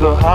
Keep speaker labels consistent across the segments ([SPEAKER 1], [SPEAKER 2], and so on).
[SPEAKER 1] the heart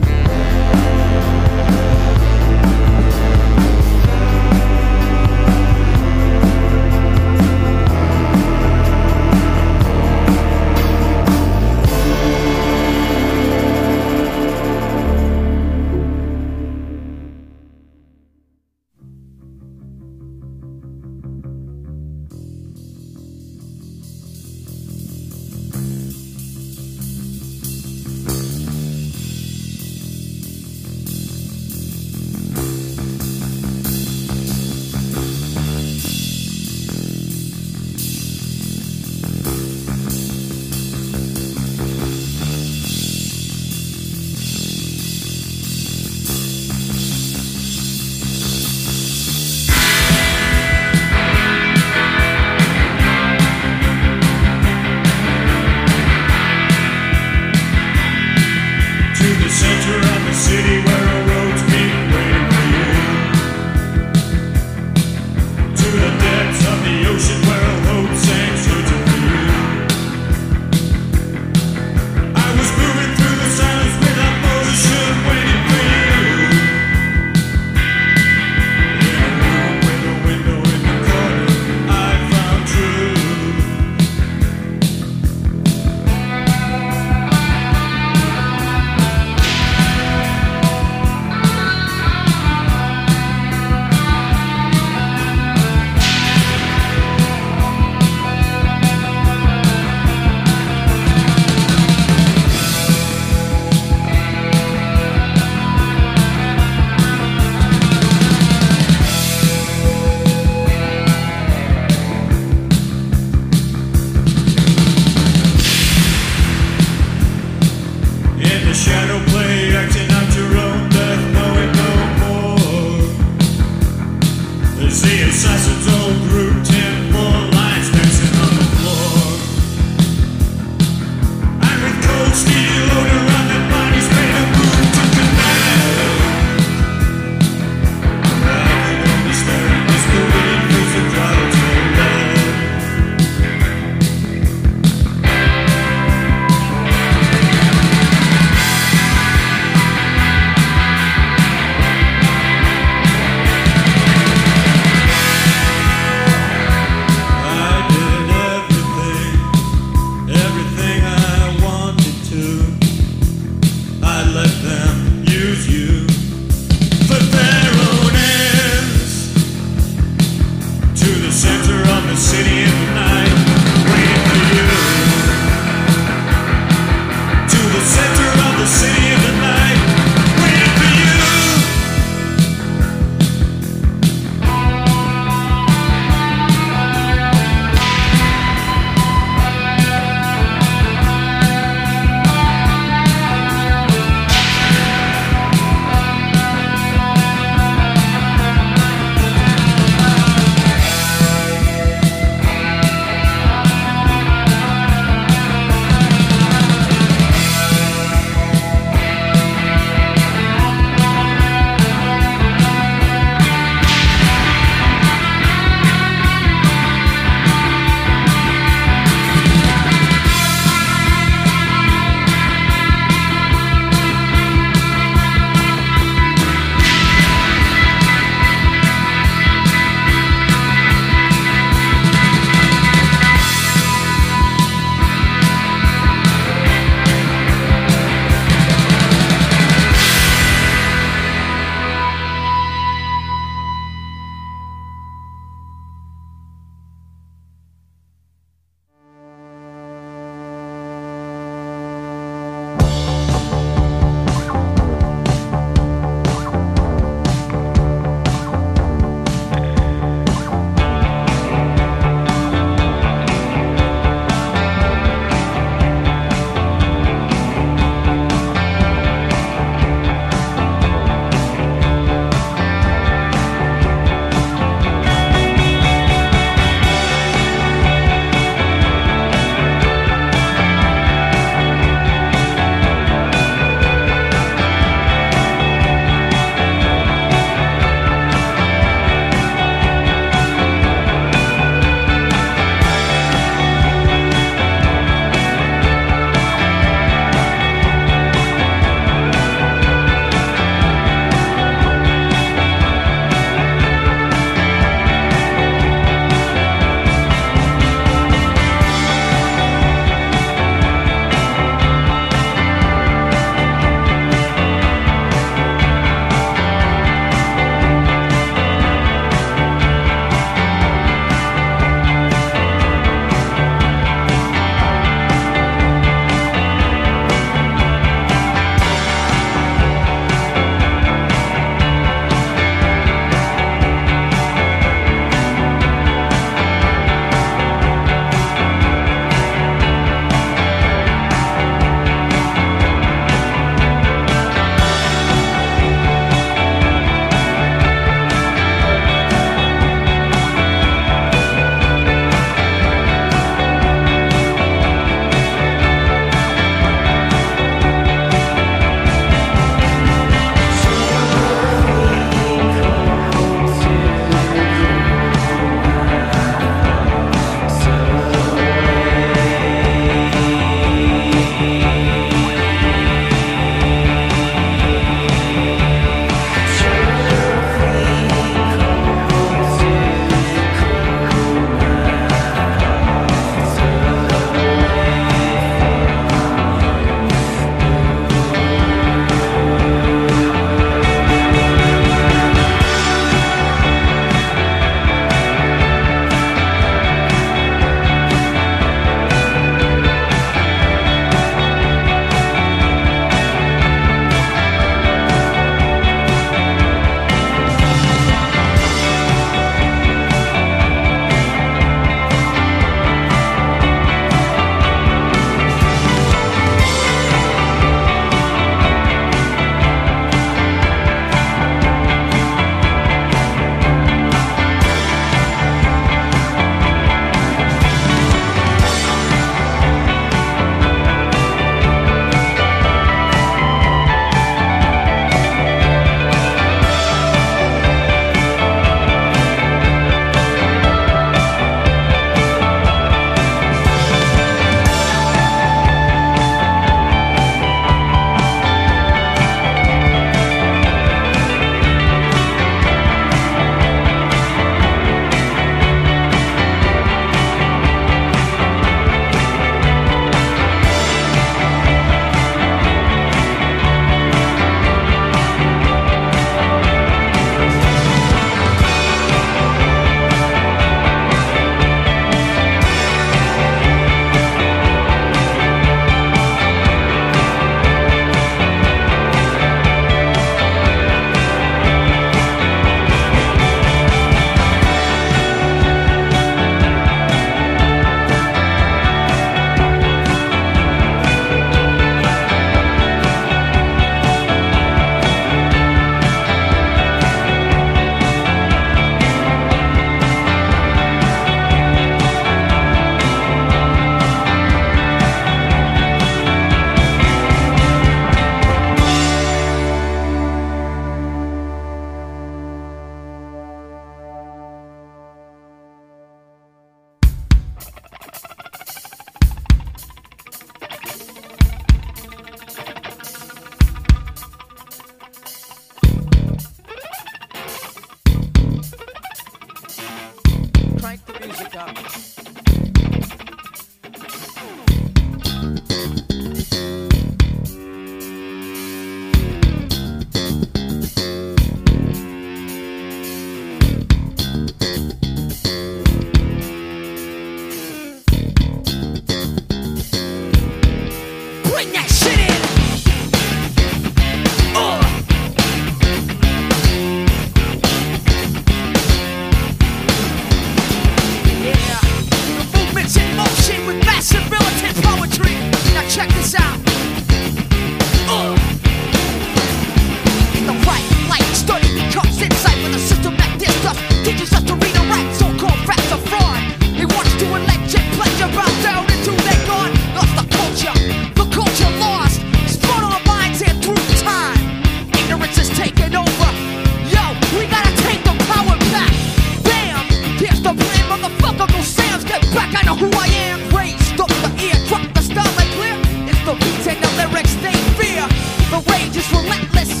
[SPEAKER 1] reckless.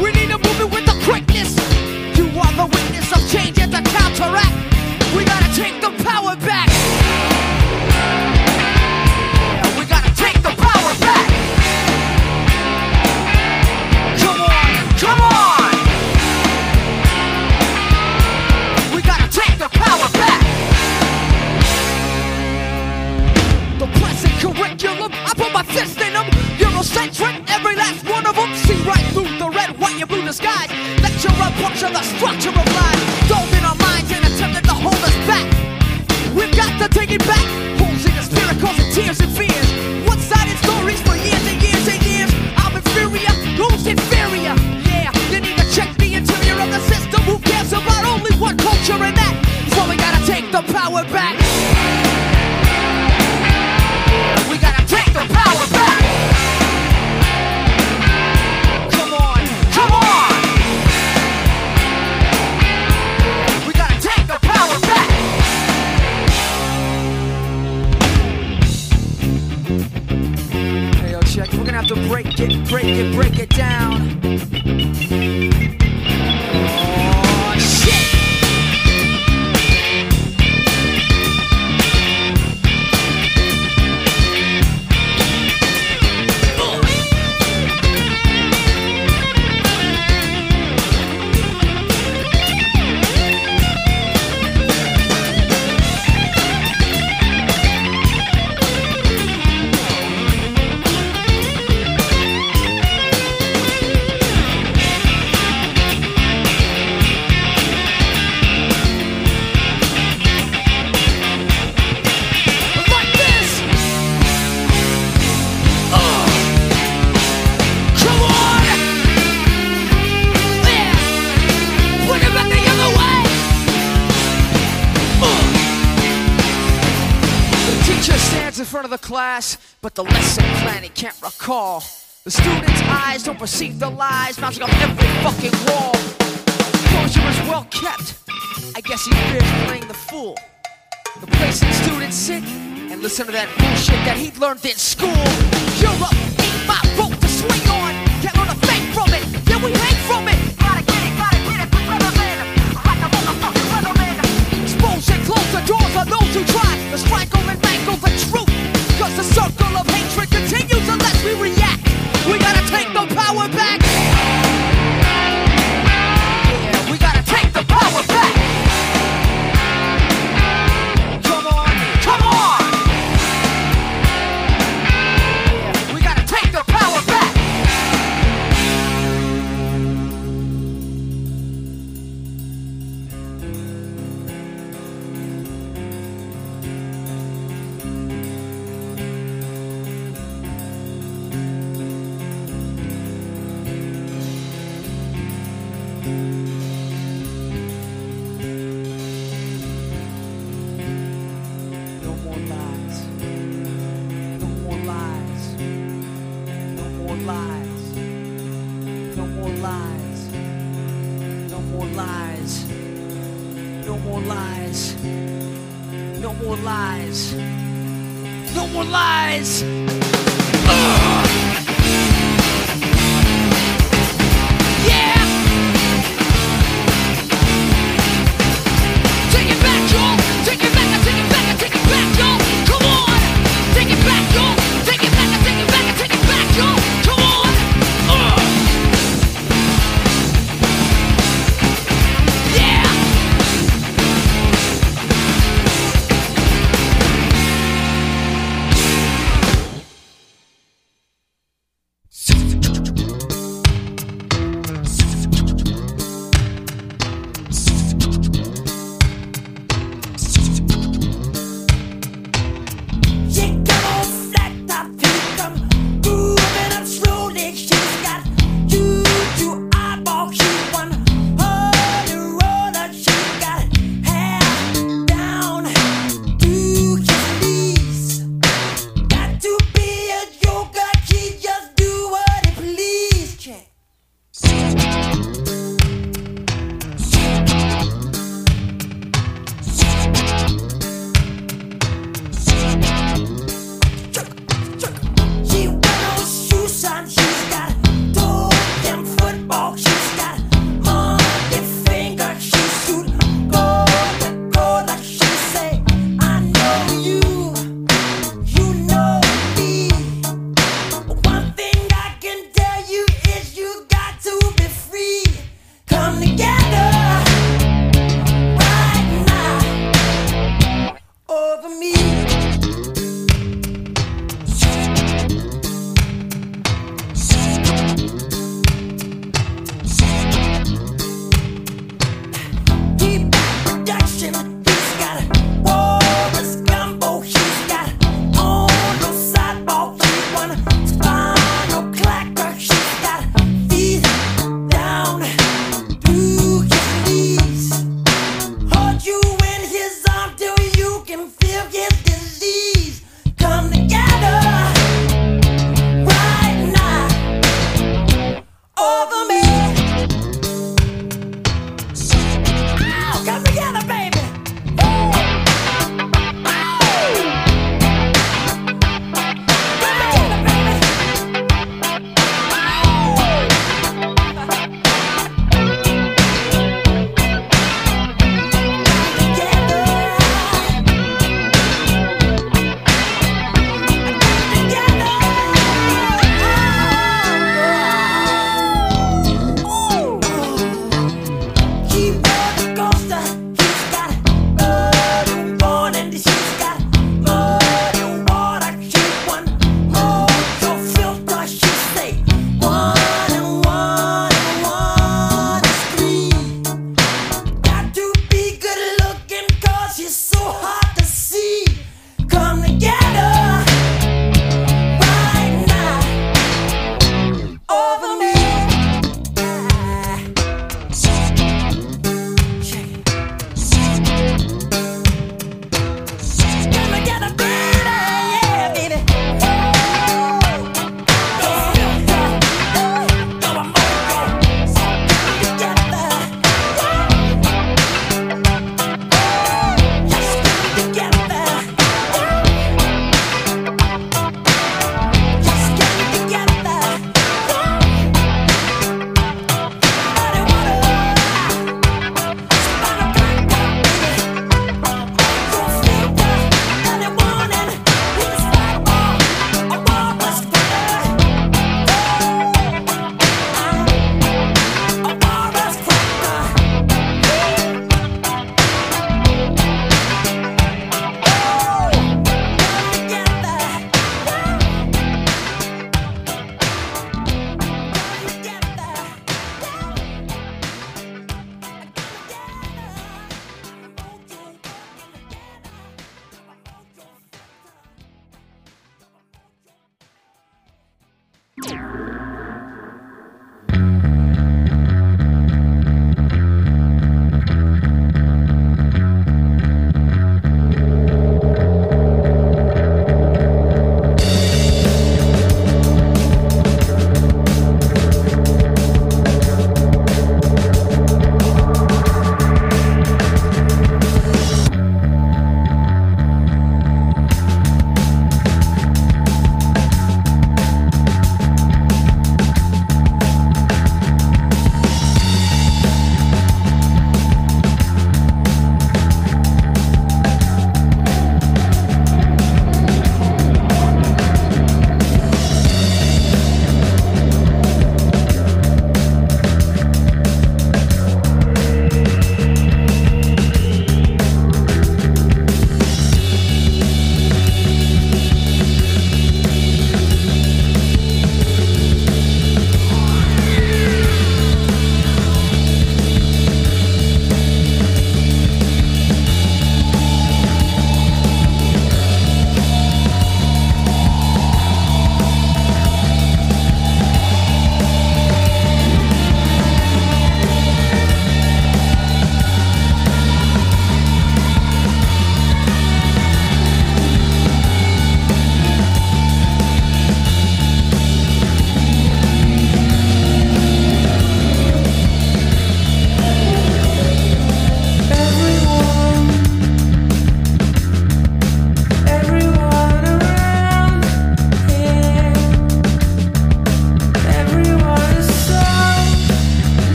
[SPEAKER 1] We need to move it with the quickness. You are the witness of change and the counteract. We gotta take the power back. assisting them. Eurocentric, every last one of them. See right through the red, white, and blue disguise. Lecture a bunch the structure of lies. Dove in our minds and attempted to hold us back. We've got to take it back. Holes in the spirit causing tears and fears. One-sided stories for years and years and years. I'm inferior, who's inferior? Yeah, you need to check the interior of the system. Who cares about only one culture and that? So we gotta take the power back. break it, break it down.
[SPEAKER 2] Perceive the lies mounting off every fucking wall. Closure is well kept. I guess he fears playing the fool. The place that students sit and listen to that bullshit that he learned in school. Europe ain't my boat to swing on. Can't learn a thing from it. Yeah, we hang from it. Gotta get it, gotta get it, weatherman. Like a motherfucking weatherman. Expose and close the doors on those who try to strangle and mangle the truth. Cause the circle of hatred continues unless we react. We gotta take the power back. More lies.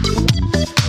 [SPEAKER 3] The world.